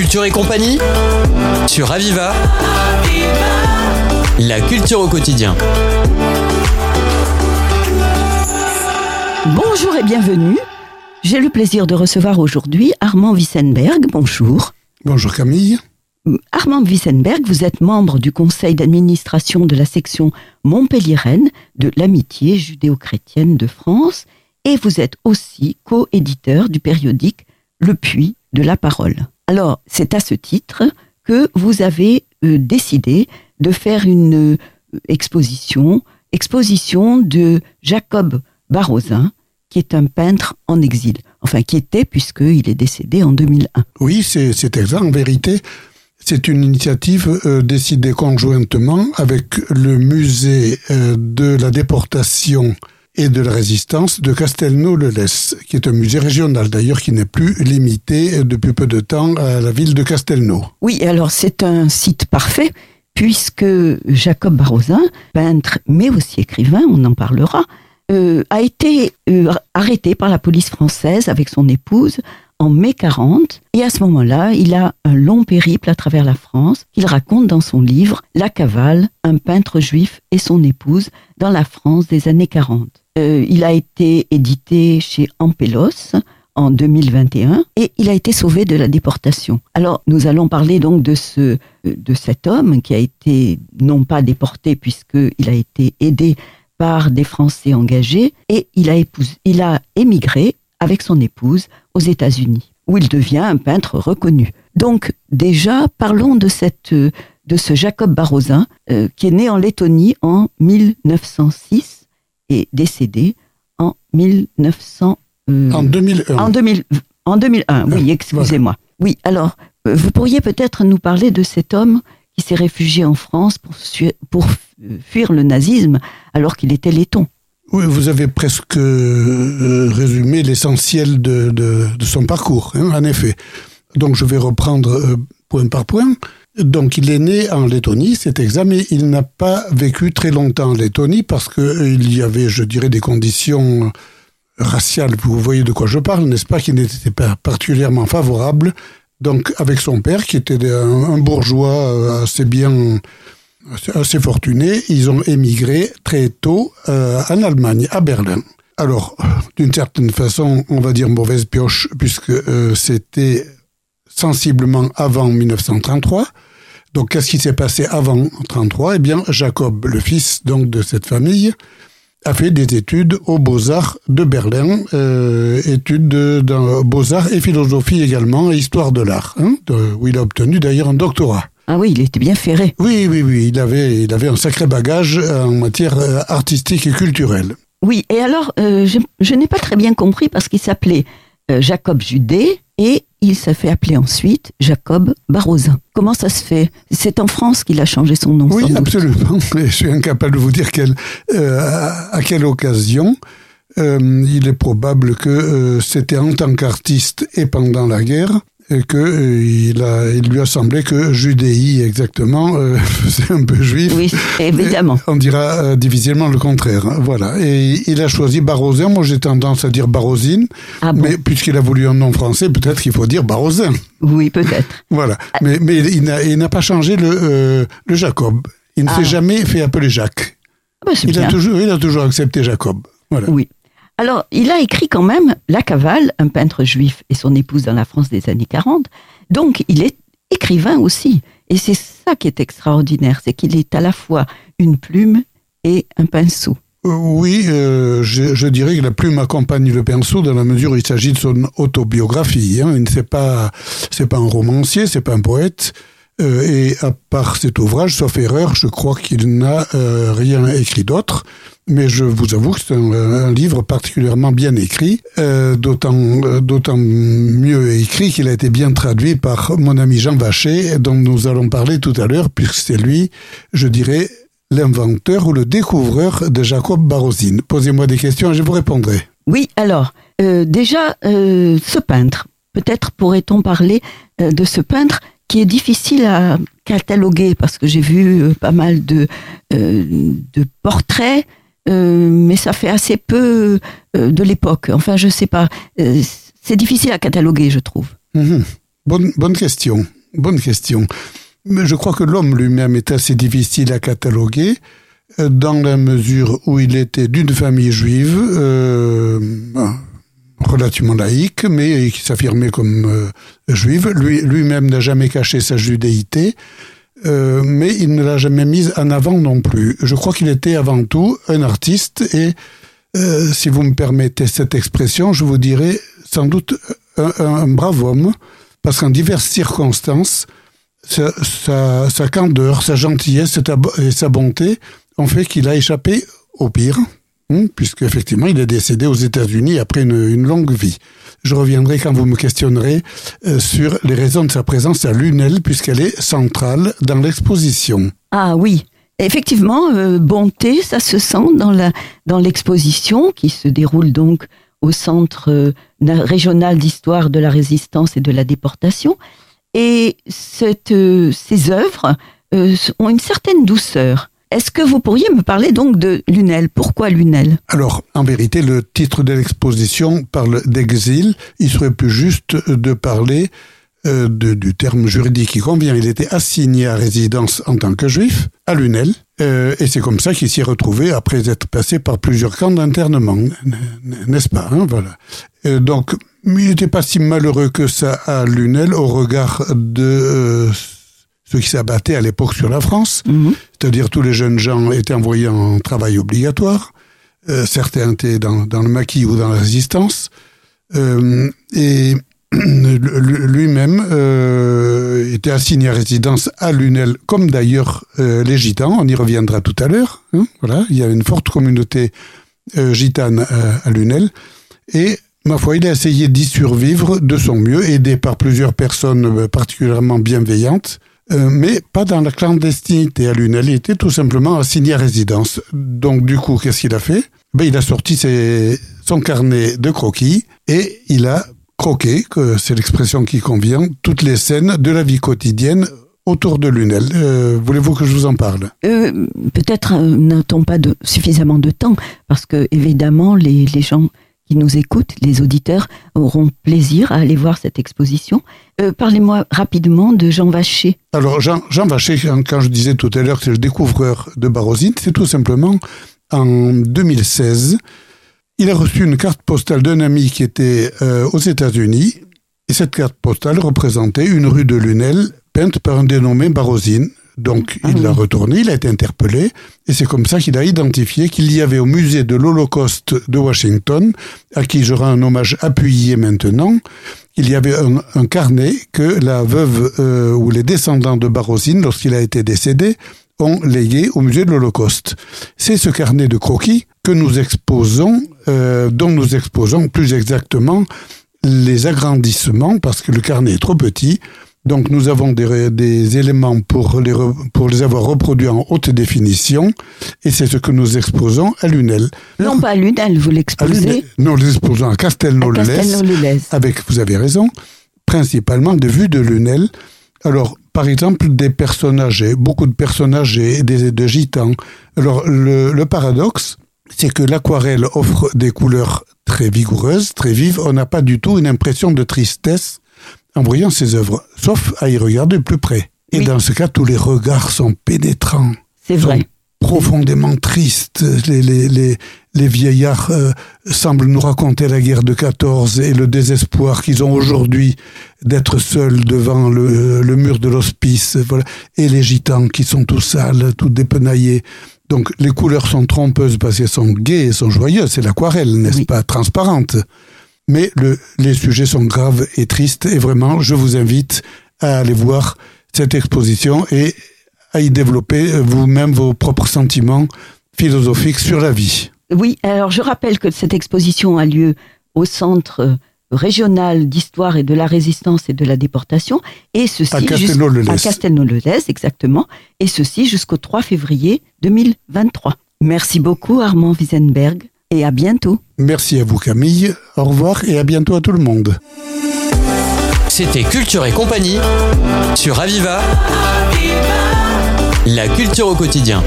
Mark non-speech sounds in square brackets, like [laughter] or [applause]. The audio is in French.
Culture et compagnie sur Aviva. La culture au quotidien. Bonjour et bienvenue. J'ai le plaisir de recevoir aujourd'hui Armand Wissenberg. Bonjour. Bonjour Camille. Armand Wissenberg, vous êtes membre du conseil d'administration de la section Montpellier-Rennes de l'amitié judéo-chrétienne de France et vous êtes aussi co-éditeur du périodique Le Puits de la Parole. Alors, c'est à ce titre que vous avez euh, décidé de faire une euh, exposition, exposition de Jacob Barrosin, qui est un peintre en exil. Enfin, qui était, puisqu'il est décédé en 2001. Oui, c'est exact. En vérité, c'est une initiative euh, décidée conjointement avec le musée de la déportation et de la résistance de Castelnau-le-Lez, qui est un musée régional d'ailleurs qui n'est plus limité euh, depuis peu de temps à la ville de Castelnau. Oui, alors c'est un site parfait puisque Jacob Barrosin, peintre mais aussi écrivain, on en parlera, a été arrêté par la police française avec son épouse en mai 40. Et à ce moment-là, il a un long périple à travers la France qu'il raconte dans son livre La Cavale, un peintre juif et son épouse dans la France des années 40. Euh, il a été édité chez Ampelos en 2021 et il a été sauvé de la déportation. Alors nous allons parler donc de ce de cet homme qui a été non pas déporté puisqu'il a été aidé par des Français engagés et il a épousé, il a émigré avec son épouse aux États-Unis, où il devient un peintre reconnu. Donc déjà, parlons de, cette, de ce Jacob Barrosin, euh, qui est né en Lettonie en 1906 et décédé en 1900. Euh, en 2001. En, 2000, en 2001, oui, excusez-moi. Oui, alors, euh, vous pourriez peut-être nous parler de cet homme qui s'est réfugié en France pour, pour fuir le nazisme alors qu'il était letton. Oui, vous avez presque euh, résumé l'essentiel de, de, de, son parcours, hein, en effet. Donc je vais reprendre euh, point par point. Donc il est né en Lettonie, c'est exact, mais il n'a pas vécu très longtemps en Lettonie parce que euh, y avait, je dirais, des conditions raciales. Vous voyez de quoi je parle, n'est-ce pas, qui n'étaient pas particulièrement favorables. Donc avec son père, qui était un bourgeois assez bien assez fortunés, ils ont émigré très tôt euh, en Allemagne, à Berlin. Alors, d'une certaine façon, on va dire mauvaise pioche, puisque euh, c'était sensiblement avant 1933. Donc, qu'est-ce qui s'est passé avant 1933 Eh bien, Jacob, le fils donc de cette famille, a fait des études aux Beaux-Arts de Berlin, euh, études de, Beaux-Arts et philosophie également, et histoire de l'art, hein, où il a obtenu d'ailleurs un doctorat. Ah oui, il était bien ferré. Oui, oui, oui. Il avait, il avait un sacré bagage euh, en matière euh, artistique et culturelle. Oui, et alors, euh, je, n'ai pas très bien compris parce qu'il s'appelait Jacob Judé et il s'est fait appeler ensuite Jacob Barrosin. Comment ça se fait? C'est en France qu'il a changé son nom. Oui, absolument. [laughs] je suis incapable de vous dire à, quelle occasion. il est probable que c'était en tant qu'artiste et pendant la guerre et que euh, il, lui a semblé que Judéi exactement euh, [laughs] c'est un peu juif. Oui, évidemment. on dira euh, difficilement le contraire. Hein, voilà. Et il a choisi Barrosin. Moi, j'ai tendance à dire Barrosine, ah mais puisqu'il a voulu un nom français, peut-être qu'il faut dire Barrosin. Oui, peut-être. [laughs] voilà. Mais, mais il n'a pas changé le, le Jacob. Il ne s'est ah. jamais fait appeler Jacques. Ah bah, il, a toujours, il a toujours accepté Jacob. Voilà. Oui. Alors, il a écrit quand même La Cavale, un peintre juif et son épouse dans la France des années 40. Donc, il est écrivain aussi. Et c'est ça qui est extraordinaire, c'est qu'il est à la fois une plume et un pinceau. Euh, oui, euh, je, dirais que la plume accompagne le pinceau dans la mesure où il s'agit de son autobiographie. Hein. C'est pas, c'est pas un romancier, c'est pas un poète. Euh, et à part cet ouvrage, sauf erreur, je crois qu'il n'a rien écrit d'autre mais je vous avoue que c'est un, livre particulièrement bien écrit, euh, d'autant euh, mieux écrit qu'il a été bien traduit par mon ami Jean Vacher, dont nous allons parler tout à l'heure, puisque c'est lui, je dirais, l'inventeur ou le découvreur de Jacob Barosine. Posez-moi des questions et je vous répondrai. Oui, alors, euh, déjà, ce peintre, peut-être pourrait-on parler de ce peintre qui est difficile à cataloguer parce que j'ai vu pas mal de, de portraits euh, mais ça fait assez peu euh, de l'époque. Enfin, je sais pas. Euh, c'est difficile à cataloguer, je trouve. Mhm. Bonne, question. Bonne question. Mais je crois que l'homme lui-même est assez difficile à cataloguer euh, dans la mesure où il était d'une famille juive, euh, relativement laïque, mais qui s'affirmait comme euh, juive. Lui, lui-même n'a jamais caché sa judéité, euh, mais il ne l'a jamais mise en avant non plus. Je crois qu'il était avant tout un artiste et, euh, si vous me permettez cette expression, je vous dirais sans doute un, brave homme, parce qu'en diverses circonstances, sa, candeur, sa gentillesse et sa bonté ont fait qu'il a échappé au pire, puisqu'effectivement il est décédé aux États-Unis après une, longue vie. Je reviendrai quand vous me questionnerez euh, sur les raisons de sa présence à Lunel, puisqu'elle est centrale dans l'exposition. Ah oui, effectivement, euh, bonté, ça se sent dans la dans l'exposition qui se déroule donc au Centre euh, régional d'histoire de la résistance et de la déportation. Et ces œuvres ont une certaine douceur. Est-ce que vous pourriez me parler donc de Lunel? Pourquoi Lunel? Alors, en vérité, le titre de l'exposition parle d'exil. Il serait plus juste de parler euh, du terme juridique qui convient. Il était assigné à résidence en tant que juif à Lunel. Euh, et c'est comme ça qu'il s'y est retrouvé après être passé par plusieurs camps d'internement, n'est-ce pas hein, Voilà. Euh, donc, il n'était pas si malheureux que ça à Lunel au regard de euh, ce qui s'abattait à l'époque sur la France. -hmm. C'est-à-dire tous les jeunes gens étaient envoyés en travail obligatoire. Euh, certains étaient dans, dans, le maquis ou dans la résistance. Euh, et [clears throat] lui-même euh, était assigné à résidence à Lunel, comme d'ailleurs les gitans. On y reviendra tout à l'heure. Hein, voilà, il y a une forte communauté gitane à, à Lunel. Et ma foi, il a essayé d'y survivre de son mieux, aidé par plusieurs personnes particulièrement bienveillantes, euh, mais pas dans la clandestinité à Lunel. Il était tout simplement assigné à résidence. Donc, du coup, qu'est-ce qu'il a fait? Ben, Il a sorti ses, son carnet de croquis et il a croqué, que c'est l'expression qui convient, toutes les scènes de la vie quotidienne autour de Lunel. Euh, Voulez-vous que je vous en parle? Euh, Peut-être euh, n'a-t-on pas suffisamment de temps, parce que évidemment, les, les gens qui nous écoutent, les auditeurs, auront plaisir à aller voir cette exposition. Euh, Parlez-moi rapidement de Jean Vacher. Alors, Jean, Vacher, quand, quand je disais tout à l'heure que c'est le découvreur de Barosine, c'est tout simplement en 2016. Il a reçu une carte postale d'un ami qui était euh, aux États-Unis. Et cette carte postale représentait une rue de Lunel peinte par un dénommé Barosine. Donc ah il l'a retourné, il a été interpellé, et c'est comme ça qu'il a identifié qu'il y avait au musée de l'Holocauste de Washington, à qui je rends un hommage appuyé maintenant, il y avait un, un carnet que la veuve euh, ou les descendants de Barosine, lorsqu'il a été décédé, ont légué au musée de l'Holocauste. C'est ce carnet de croquis que nous exposons, euh, dont nous exposons plus exactement les agrandissements, parce que le carnet est trop petit, donc nous avons des, des éléments pour les, pour les avoir reproduits en haute définition et c'est ce que nous exposons à Lunel. Non pas à Lunel, vous l'exposez Nous l'exposons à Castelnau-le-Lez. Castelnau avec, vous avez raison, principalement des vues de Lunel. Alors, par exemple, des personnages, beaucoup de personnages et des de gitans. Alors, le, le paradoxe, c'est que l'aquarelle offre des couleurs très vigoureuses, très vives. On n'a pas du tout une impression de tristesse en voyant ces œuvres, sauf à y regarder de plus près. Et oui. dans ce cas, tous les regards sont pénétrants. C'est vrai. Profondément tristes. Les, les, les, les vieillards euh, semblent nous raconter la guerre de 14 et le désespoir qu'ils ont aujourd'hui d'être seuls devant le, le mur de l'hospice. Voilà. Et les gitans qui sont tout sales, tout dépenaillés. Donc les couleurs sont trompeuses parce qu'elles sont gaies et sont joyeuses. C'est l'aquarelle, n'est-ce oui. pas, transparente mais le, les sujets sont graves et tristes et vraiment, je vous invite à aller voir cette exposition et à y développer vous-même vos propres sentiments philosophiques sur la vie. Oui, alors je rappelle que cette exposition a lieu au centre régional d'histoire et de la résistance et de la déportation et ceci à Castelnau-le-Lez, Castelnau exactement, et ceci jusqu'au 3 février 2023. Merci beaucoup Armand Wiesenberg et à bientôt. Merci à vous Camille, au revoir et à bientôt à tout le monde. C'était Culture et compagnie sur Aviva. La culture au quotidien.